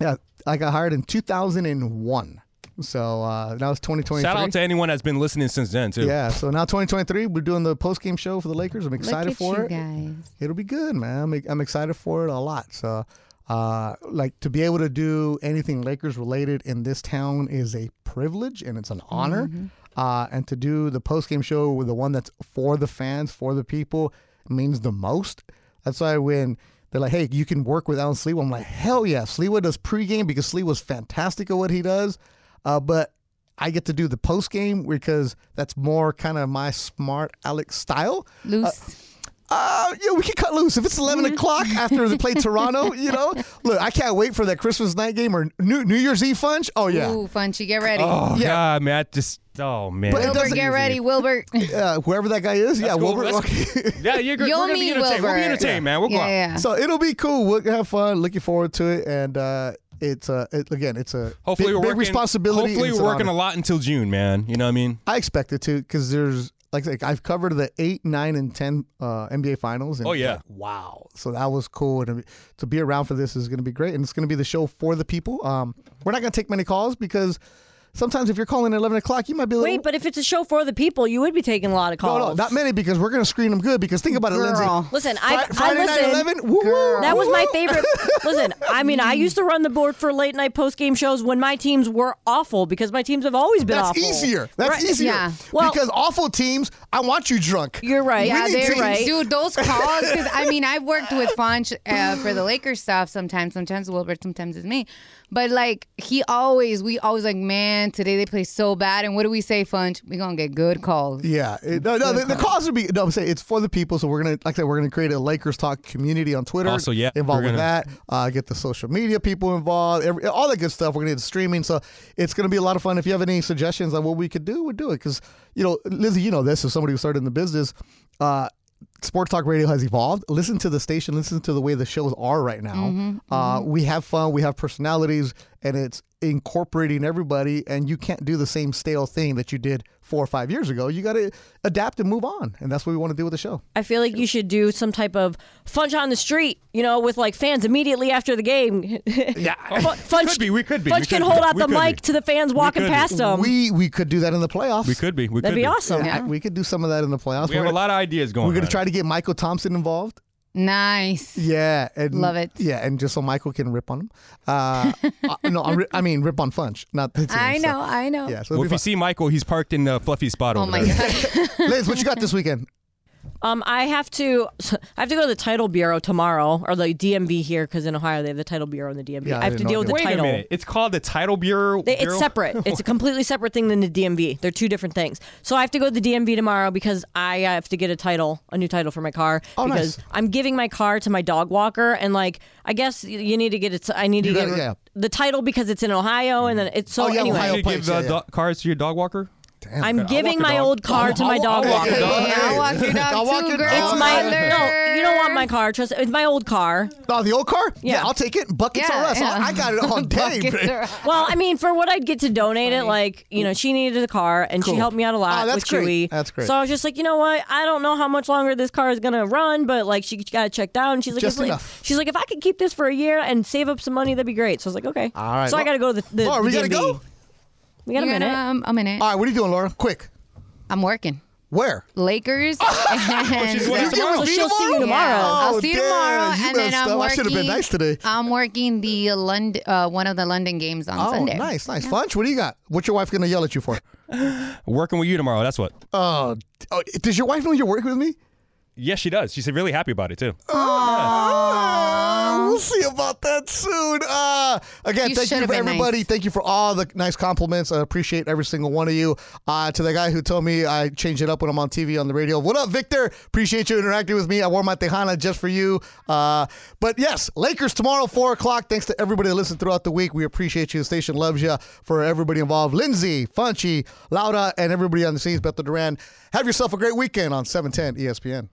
Yeah, I got hired in 2001. So uh, now it's 2023.
Shout out to anyone that's been listening since then too.
yeah, so now 2023, we're doing the post game show for the Lakers. I'm
Look
excited
at
for
you
it.
guys.
It'll be good, man. I'm, I'm excited for it a lot. So, uh, like to be able to do anything Lakers related in this town is a privilege and it's an honor. Uh, and to do the post game show with the one that's for the fans, for the people, means the most. That's why when they're like, "Hey, you can work with Allen Sliwa," I'm like, "Hell yeah!" Sliwa does pregame because Sliwa's fantastic at what he does. Uh, but I get to do the post game because that's more kind of my smart Alex style.
Loose.
Uh, yeah, we can cut loose. If it's 11 o'clock after they play Toronto, you know, look, I can't wait for that Christmas night game or New, New Year's Eve funch. Oh, yeah.
Ooh, Funchy, get ready.
Oh
Yeah.
god, man, I just oh man.
But it
Wilbur,
doesn't-
get ready. Wilbur.
Uh, whoever that guy is, yeah,
Let's go,
Wilbur.
let's-
okay.
yeah, you're good.
You'll
We're gonna be
meet
entertained. We'll be
Wilbur.
entertained, man. We'll go
yeah,
out.
yeah.
So it'll be cool. We'll have fun. Looking forward to it. And uh, it's, uh, it, again, it's a
Hopefully
big,
we're
big
working,
responsibility.
Hopefully
it's
we're
an
working
honor.
a lot until June, man. You know what I mean?
I expect it to because there's like, like I've covered the eight, nine, and ten uh, NBA finals. And
Oh, yeah.
like, wow! So that was cool, and to be around for this is going to be great, and it's going to be the show for the people. Um, we're not going to take many calls because sometimes if you're calling at 11 o'clock, you might be a little.
Wait, but if it's a show for the people, you would be taking a lot of calls.
no, not many because we're going to screen them good. Because think about it, Lindsay.
Girl.
Listen,
Fri-
I, I
Friday night
listen.
11. Woo, woo,
That was
woo,
my favorite. Listen, I mean, I used to run the board for late night post game shows when my teams were awful because my teams have always been awful.
That's
awful.
easier. That's
Right.
easier.
Yeah.
Well-
because awful teams, I want you drunk.
You're right.
Yeah, they're
to-
right.
Dude, those calls, because I mean, I've worked with Funch uh, for the Lakers stuff sometimes. Sometimes Wilbert, sometimes it's me. But like, he always, we always like, man, today they play so bad. And what do we say, Funch? We're going to get good calls.
Yeah, it- no, no. The, the cause would be no. I'm saying it's for the people. So we're gonna, like I said, we're gonna create a Lakers talk community on Twitter.
Also, yeah,
involved
we're
with that. Uh, get the social media people involved. Every, all that good stuff. We're gonna get the streaming. So it's gonna be a lot of fun. If you have any suggestions on what we could do, we'd do it. Because you know, Lizzie, you know this as somebody who started in the business. Uh, Sports Talk Radio has evolved. Listen to the station. Listen to the way the shows are right now. uh, We have fun. We have personalities, and it's incorporating everybody. And you can't do the same stale thing that you did four or five years ago. You got to adapt and move on, and that's what we want to do with the show.
I feel like you should do some type of Funch on the street, you know, with like fans immediately after the game.
Yeah.
Funch,
Could be, we could be,
Funch
we
can
could
hold
be,
out the
could be.
mic to the fans walking past them.
we we could do that in the playoffs.
We could be. We
That'd
could
be awesome.
Yeah, we could do some of that in the playoffs.
We have
We're
a lot of ideas going.
We're going
on.
to try to get Michael Thompson involved.
Nice.
Yeah, and
Love it.
Yeah, and just so Michael can rip on him. Uh, uh, no, I, ri- I mean rip on Funch, not the team.
I
so-
know, I know.
Yeah, so
Well, if
be
you see Michael, he's parked in the fluffy spot over there.
Oh
over
my
there.
God.
Liz, what you got this weekend?
Um, I have to, I have to go to the title bureau tomorrow, or the DMV here, because in Ohio they have the title bureau and the DMV.
Yeah, I
I have to deal with the
Wait
title.
a minute. It's called the Title Bureau.
They, it's
Bureau?
separate. It's a completely separate thing than the DMV. They're two different things. So I have to go to the DMV tomorrow because I have to get a title, a new title for my car.
Oh,
because
nice.
I'm giving my car to my dog walker, and like I guess y- you need to get it. I need to
You
get
gotta- yeah.
the title because it's in Ohio, and then it's so
Oh, yeah,
anyway.
Ohio
You
plates,
give the
yeah, yeah.
do- cars to your dog walker.
I'm giving my
dog.
old car to my
I'll-
dog
I'll
walker.
dog.
Hey, I'll walk your dog
I'll walk
too,
your
girl.
It's my
Mother.
no. You don't want my car. Trust. It's my old car.
Oh, the old car?
Yeah.
I'll take it. Buckets
Yeah,
on us.
yeah.
I got it on day.
Buckets are-
Well, I mean, for what I'd get to donate it, like you know, she needed a car and
Cool.
she helped me out a ah, lot
Oh, that's
with
great.
Chewy.
That's great.
So I was just like, you know what? I don't know how much longer this car is gonna run, but like she got it checked out, and she's like,
Just
if, like-
enough.
she's like, if I could keep this for a year and save up some money, that'd be great. So I was like, okay.
All right.
So I got to go to the, the,
Laura,
the
we gotta
DMV.
go?
We got a minute.
gotta, um, a minute.
All right, what are you doing, Laura? Quick.
I'm working.
Where?
Lakers.
Oh,
and,
she's working tomorrow?
So she'll see you tomorrow.
Yeah, I'll
Oh,
see you
damn,
tomorrow,
you
and then
messed
I'm
up. I should've been nice today.
I'm working the London, uh, one of the London games on
Oh,
Sunday.
nice, nice. Funch, what do you got? What's your wife going to yell at you for?
Working with you tomorrow. That's what.
Oh, oh, does your wife know you're working with me?
Yes, she does. She's really happy about it too.
We'll see about that soon. Uh, again,
You
thank you
should've
for
been
everybody.
nice.
Thank you for all the nice compliments. I appreciate every single one of you. Uh, to the guy who told me I change it up when I'm on TV on the radio. What up, Victor? Appreciate you interacting with me. I wore my Tejana just for you. Uh, but yes, Lakers tomorrow, 4 o'clock. Thanks to everybody that listened throughout the week. We appreciate you. The station loves you. For everybody involved, Lindsay, Funchy, Laura, and everybody on the scenes, Beto Duran. Have yourself a great weekend on 710 ESPN.